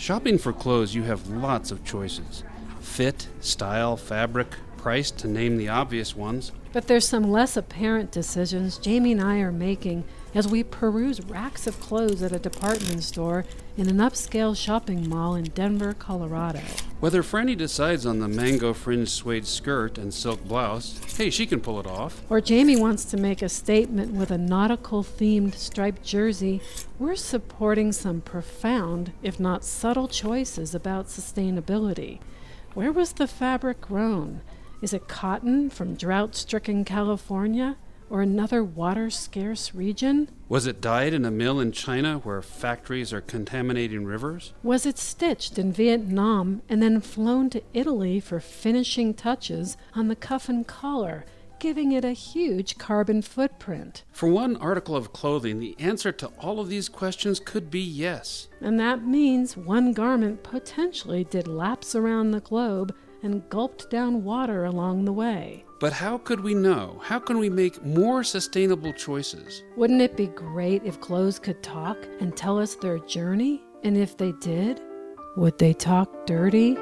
Shopping for clothes, you have lots of choices fit, style, fabric, price, to name the obvious ones. But there's some less apparent decisions Jamie and I are making as we peruse racks of clothes at a department store in an upscale shopping mall in Denver, Colorado. Whether Frani decides on the mango fringe suede skirt and silk blouse, hey, she can pull it off. Or Jamie wants to make a statement with a nautical themed striped jersey, we're supporting some profound, if not subtle, choices about sustainability. Where was the fabric grown? Is it cotton from drought stricken California? Or another water scarce region? Was it dyed in a mill in China where factories are contaminating rivers? Was it stitched in Vietnam and then flown to Italy for finishing touches on the cuff and collar? giving it a huge carbon footprint. For one article of clothing, the answer to all of these questions could be yes. And that means one garment potentially did laps around the globe and gulped down water along the way. But how could we know? How can we make more sustainable choices? Wouldn't it be great if clothes could talk and tell us their journey? And if they did, would they talk dirty?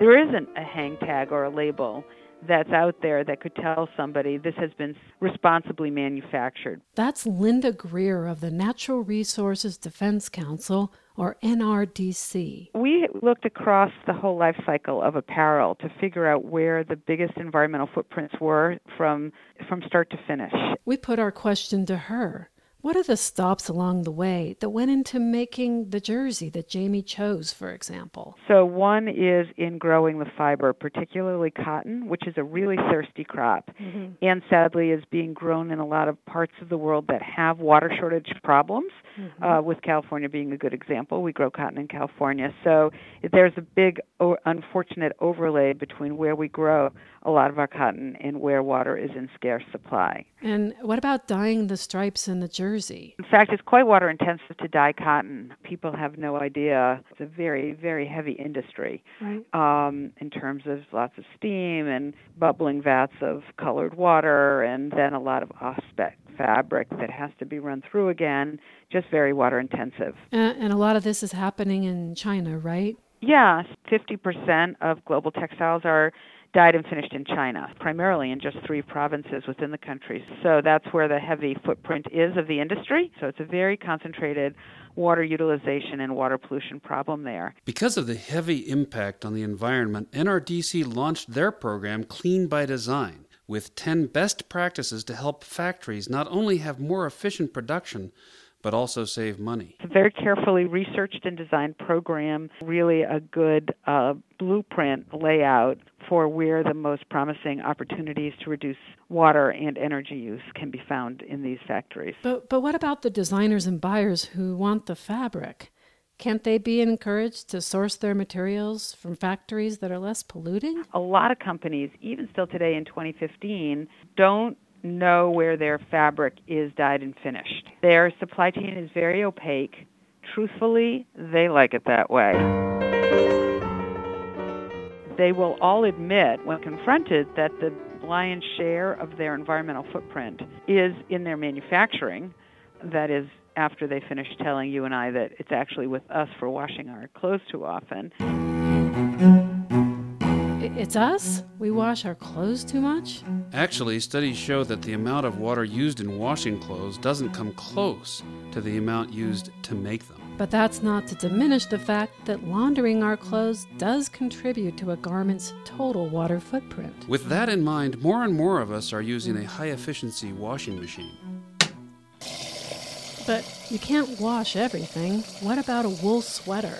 There isn't a hang tag or a label that's out there that could tell somebody this has been responsibly manufactured. That's Linda Greer of the Natural Resources Defense Council, or NRDC. We looked across the whole life cycle of apparel to figure out where the biggest environmental footprints were from from start to finish. We put our question to her. What are the stops along the way that went into making the jersey that Jamie chose, for example? So, one is in growing the fiber, particularly cotton, which is a really thirsty crop, mm-hmm. and sadly is being grown in a lot of parts of the world that have water shortage problems, mm-hmm. uh, with California being a good example. We grow cotton in California. So, there's a big, o- unfortunate overlay between where we grow a lot of our cotton and where water is in scarce supply. And what about dyeing the stripes in the jersey? In fact, it's quite water intensive to dye cotton. People have no idea. It's a very, very heavy industry right. um, in terms of lots of steam and bubbling vats of colored water, and then a lot of off-spec fabric that has to be run through again. Just very water intensive. Uh, and a lot of this is happening in China, right? Yeah, 50% of global textiles are dyed and finished in China, primarily in just three provinces within the country. So that's where the heavy footprint is of the industry. So it's a very concentrated water utilization and water pollution problem there. Because of the heavy impact on the environment, NRDC launched their program Clean by Design with 10 best practices to help factories not only have more efficient production, but also save money. It's a very carefully researched and designed program, really a good uh, blueprint layout for where the most promising opportunities to reduce water and energy use can be found in these factories. But, but what about the designers and buyers who want the fabric? Can't they be encouraged to source their materials from factories that are less polluting? A lot of companies, even still today in 2015, don't know where their fabric is dyed and finished. Their supply chain is very opaque. Truthfully, they like it that way. They will all admit, when confronted, that the lion's share of their environmental footprint is in their manufacturing. That is, after they finish telling you and I that it's actually with us for washing our clothes too often. It's us? We wash our clothes too much? Actually, studies show that the amount of water used in washing clothes doesn't come close to the amount used to make them. But that's not to diminish the fact that laundering our clothes does contribute to a garment's total water footprint. With that in mind, more and more of us are using a high efficiency washing machine. But you can't wash everything. What about a wool sweater?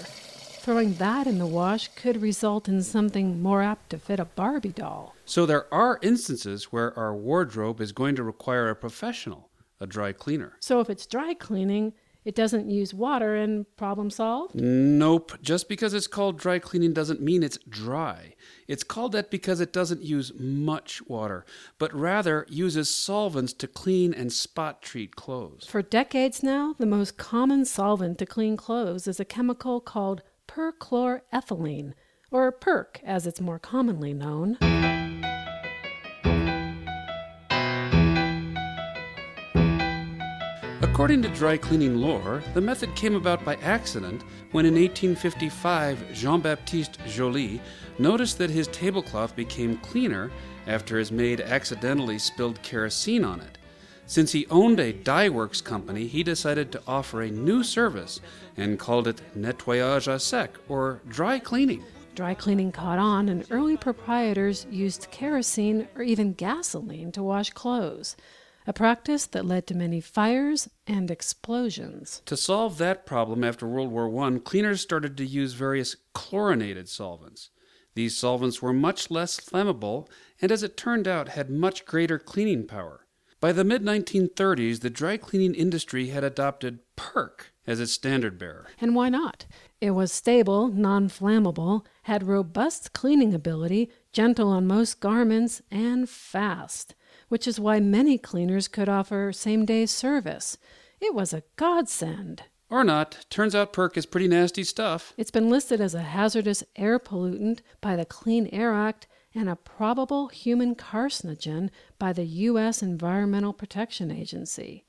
Throwing that in the wash could result in something more apt to fit a Barbie doll. So there are instances where our wardrobe is going to require a professional, a dry cleaner. So if it's dry cleaning, it doesn't use water and problem solved? Nope. Just because it's called dry cleaning doesn't mean it's dry. It's called that because it doesn't use much water, but rather uses solvents to clean and spot treat clothes. For decades now, the most common solvent to clean clothes is a chemical called perchloroethylene, or PERC as it's more commonly known. According to dry cleaning lore, the method came about by accident when in 1855 Jean Baptiste Joly noticed that his tablecloth became cleaner after his maid accidentally spilled kerosene on it. Since he owned a dye works company, he decided to offer a new service and called it nettoyage à sec, or dry cleaning. Dry cleaning caught on, and early proprietors used kerosene or even gasoline to wash clothes, a practice that led to many fires and explosions. To solve that problem after World War I, cleaners started to use various chlorinated solvents. These solvents were much less flammable and, as it turned out, had much greater cleaning power. By the mid 1930s, the dry cleaning industry had adopted PERC as its standard bearer. And why not? It was stable, non flammable, had robust cleaning ability, gentle on most garments, and fast, which is why many cleaners could offer same day service. It was a godsend. Or not. Turns out PERC is pretty nasty stuff. It's been listed as a hazardous air pollutant by the Clean Air Act and a probable human carcinogen by the U.S. Environmental Protection Agency.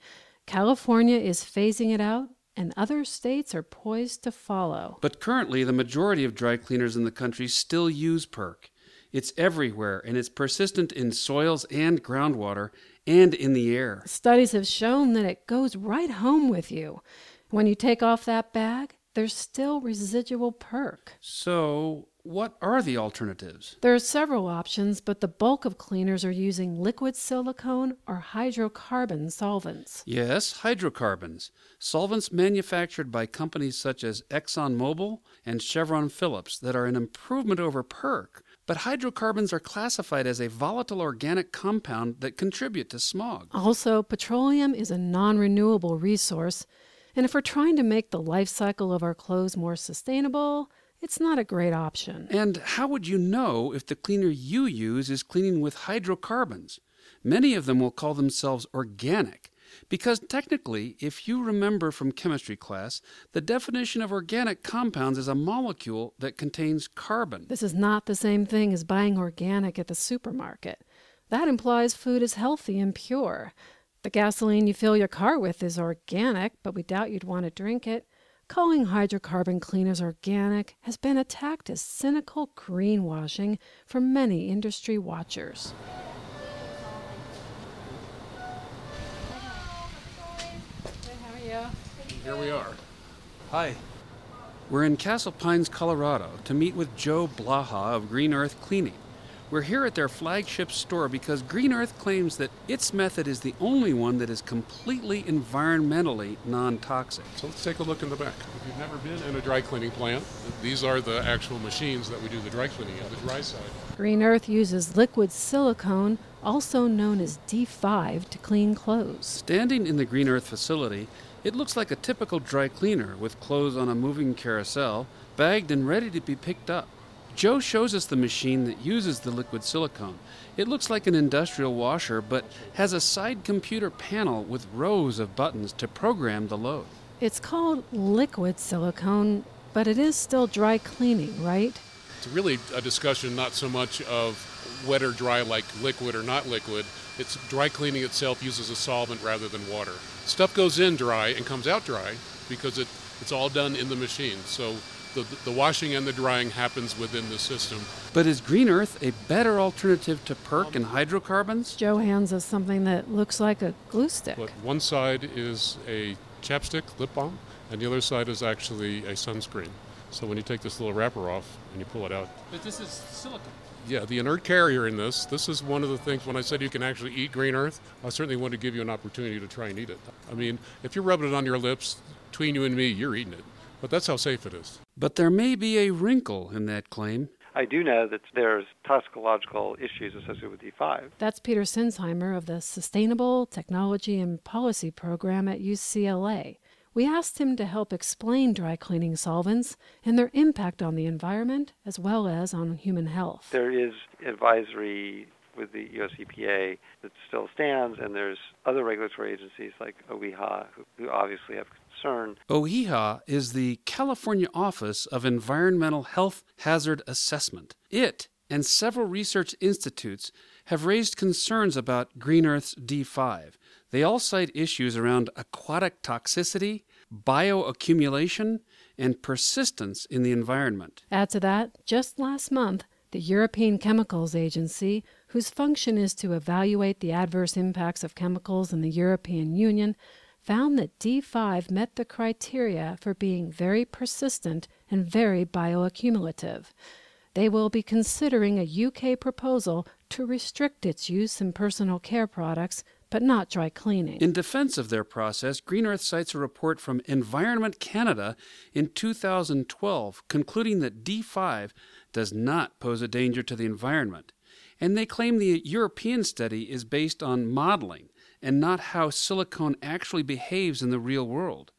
California is phasing it out, and other states are poised to follow. But currently, the majority of dry cleaners in the country still use PERC. It's everywhere, and it's persistent in soils and groundwater and in the air. Studies have shown that it goes right home with you. When you take off that bag, there's still residual PERC. So, what are the alternatives? There are several options, but the bulk of cleaners are using liquid silicone or hydrocarbon solvents. Yes, hydrocarbons. Solvents manufactured by companies such as ExxonMobil and Chevron Phillips that are an improvement over PERC. But hydrocarbons are classified as a volatile organic compound that contribute to smog. Also, petroleum is a non renewable resource, and if we're trying to make the life cycle of our clothes more sustainable, it's not a great option. And how would you know if the cleaner you use is cleaning with hydrocarbons? Many of them will call themselves organic. Because technically, if you remember from chemistry class, the definition of organic compounds is a molecule that contains carbon. This is not the same thing as buying organic at the supermarket. That implies food is healthy and pure. The gasoline you fill your car with is organic, but we doubt you'd want to drink it. Calling hydrocarbon cleaners organic has been attacked as cynical greenwashing from many industry watchers. Here we are. Hi. We're in Castle Pines, Colorado to meet with Joe Blaha of Green Earth Cleaning. We're here at their flagship store because Green Earth claims that its method is the only one that is completely environmentally non toxic. So let's take a look in the back. If you've never been in a dry cleaning plant, these are the actual machines that we do the dry cleaning on the dry side. Green Earth uses liquid silicone, also known as D5, to clean clothes. Standing in the Green Earth facility, it looks like a typical dry cleaner with clothes on a moving carousel, bagged and ready to be picked up. Joe shows us the machine that uses the liquid silicone. It looks like an industrial washer, but has a side computer panel with rows of buttons to program the load. It's called liquid silicone, but it is still dry cleaning, right? It's really a discussion not so much of wet or dry like liquid or not liquid. It's dry cleaning itself uses a solvent rather than water. Stuff goes in dry and comes out dry because it, it's all done in the machine. So the, the washing and the drying happens within the system. But is Green Earth a better alternative to PERC and um, hydrocarbons? Joe hands us something that looks like a glue stick. But one side is a chapstick, lip balm, and the other side is actually a sunscreen. So when you take this little wrapper off and you pull it out. But this is silicone. Yeah, the inert carrier in this, this is one of the things when I said you can actually eat green earth, I certainly want to give you an opportunity to try and eat it. I mean, if you're rubbing it on your lips, between you and me, you're eating it. But that's how safe it is. But there may be a wrinkle in that claim. I do know that there's toxicological issues associated with D5. That's Peter Sinsheimer of the Sustainable Technology and Policy Program at UCLA. We asked him to help explain dry cleaning solvents and their impact on the environment as well as on human health. There is advisory with the US EPA that still stands, and there's other regulatory agencies like OEHA who, who obviously have concern. OEHA is the California Office of Environmental Health Hazard Assessment. It and several research institutes have raised concerns about Green Earth's D5. They all cite issues around aquatic toxicity, bioaccumulation, and persistence in the environment. Add to that, just last month, the European Chemicals Agency, whose function is to evaluate the adverse impacts of chemicals in the European Union, found that D5 met the criteria for being very persistent and very bioaccumulative. They will be considering a UK proposal to restrict its use in personal care products but not dry cleaning. In defense of their process, Green Earth cites a report from Environment Canada in 2012 concluding that D5 does not pose a danger to the environment. And they claim the European study is based on modeling and not how silicone actually behaves in the real world.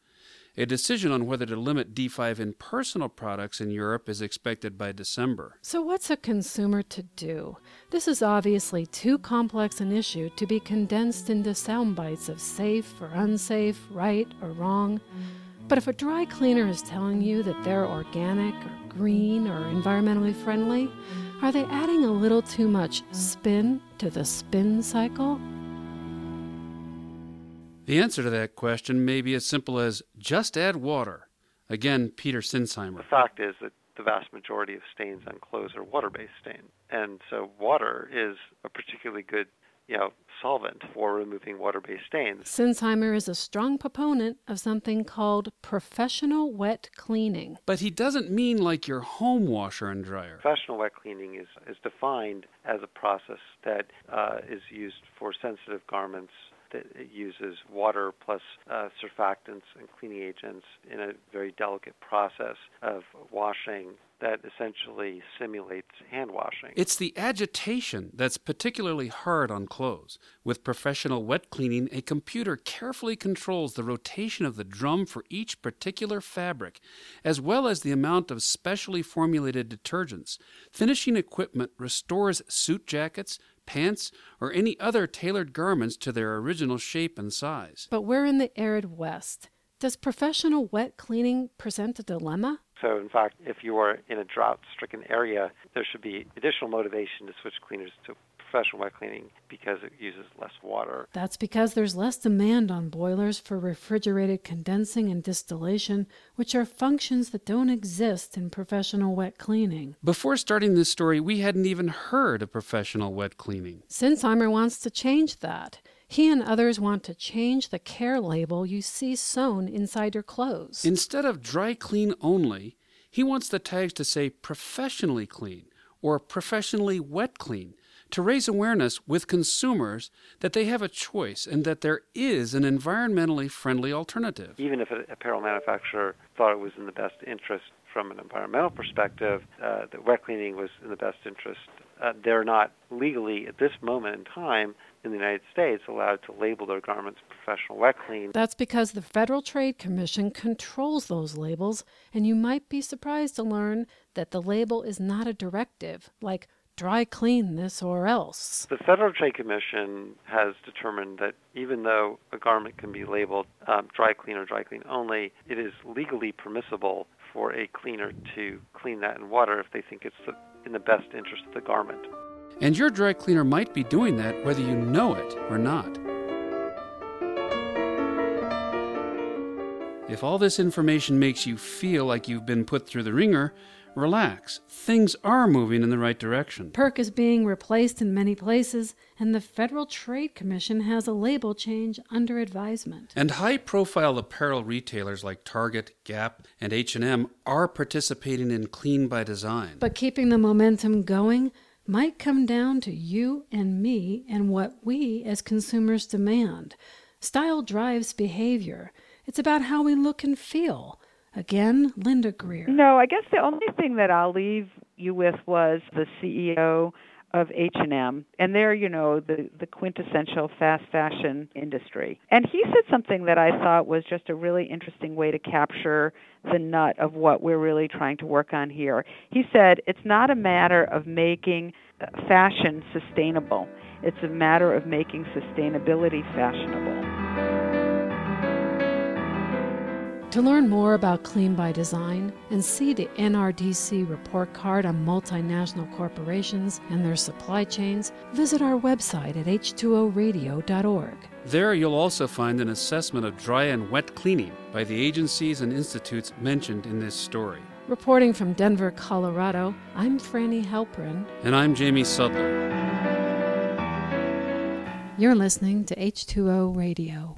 A decision on whether to limit D5 in personal products in Europe is expected by December. So, what's a consumer to do? This is obviously too complex an issue to be condensed into sound bites of safe or unsafe, right or wrong. But if a dry cleaner is telling you that they're organic or green or environmentally friendly, are they adding a little too much spin to the spin cycle? The answer to that question may be as simple as just add water. Again, Peter Sinsheimer. The fact is that the vast majority of stains on clothes are water-based stains, and so water is a particularly good, you know, solvent for removing water-based stains. Sinsheimer is a strong proponent of something called professional wet cleaning. But he doesn't mean like your home washer and dryer. Professional wet cleaning is, is defined as a process that uh, is used for sensitive garments that it uses water plus uh, surfactants and cleaning agents in a very delicate process of washing that essentially simulates hand washing. It's the agitation that's particularly hard on clothes. With professional wet cleaning, a computer carefully controls the rotation of the drum for each particular fabric, as well as the amount of specially formulated detergents. Finishing equipment restores suit jackets, pants, or any other tailored garments to their original shape and size. But we're in the arid West. Does professional wet cleaning present a dilemma? So, in fact, if you are in a drought stricken area, there should be additional motivation to switch cleaners to professional wet cleaning because it uses less water. That's because there's less demand on boilers for refrigerated condensing and distillation, which are functions that don't exist in professional wet cleaning. Before starting this story, we hadn't even heard of professional wet cleaning. Sinsheimer wants to change that. He and others want to change the care label you see sewn inside your clothes. Instead of dry clean only, he wants the tags to say professionally clean or professionally wet clean to raise awareness with consumers that they have a choice and that there is an environmentally friendly alternative. Even if an apparel manufacturer thought it was in the best interest from an environmental perspective, uh, that wet cleaning was in the best interest, uh, they're not legally at this moment in time in the United States allowed to label their garments professional wet clean. That's because the Federal Trade Commission controls those labels, and you might be surprised to learn that the label is not a directive, like dry clean this or else. The Federal Trade Commission has determined that even though a garment can be labeled um, dry clean or dry clean only, it is legally permissible for a cleaner to clean that in water if they think it's the, in the best interest of the garment. And your dry cleaner might be doing that whether you know it or not. If all this information makes you feel like you've been put through the wringer, relax. Things are moving in the right direction. PERC is being replaced in many places, and the Federal Trade Commission has a label change under advisement. And high-profile apparel retailers like Target, Gap, and H&M are participating in Clean by Design. But keeping the momentum going might come down to you and me and what we as consumers demand. Style drives behavior. It's about how we look and feel. Again, Linda Greer. No, I guess the only thing that I'll leave you with was the CEO of H&M and they're you know the the quintessential fast fashion industry. And he said something that I thought was just a really interesting way to capture the nut of what we're really trying to work on here. He said it's not a matter of making uh, fashion sustainable. It's a matter of making sustainability fashionable To learn more about Clean by Design and see the NRDC report card on multinational corporations and their supply chains, visit our website at h2oradio.org. There you'll also find an assessment of dry and wet cleaning by the agencies and institutes mentioned in this story. Reporting from Denver, Colorado, I'm Frani Halperin. And I'm Jamie Sudler. You're listening to H2O Radio.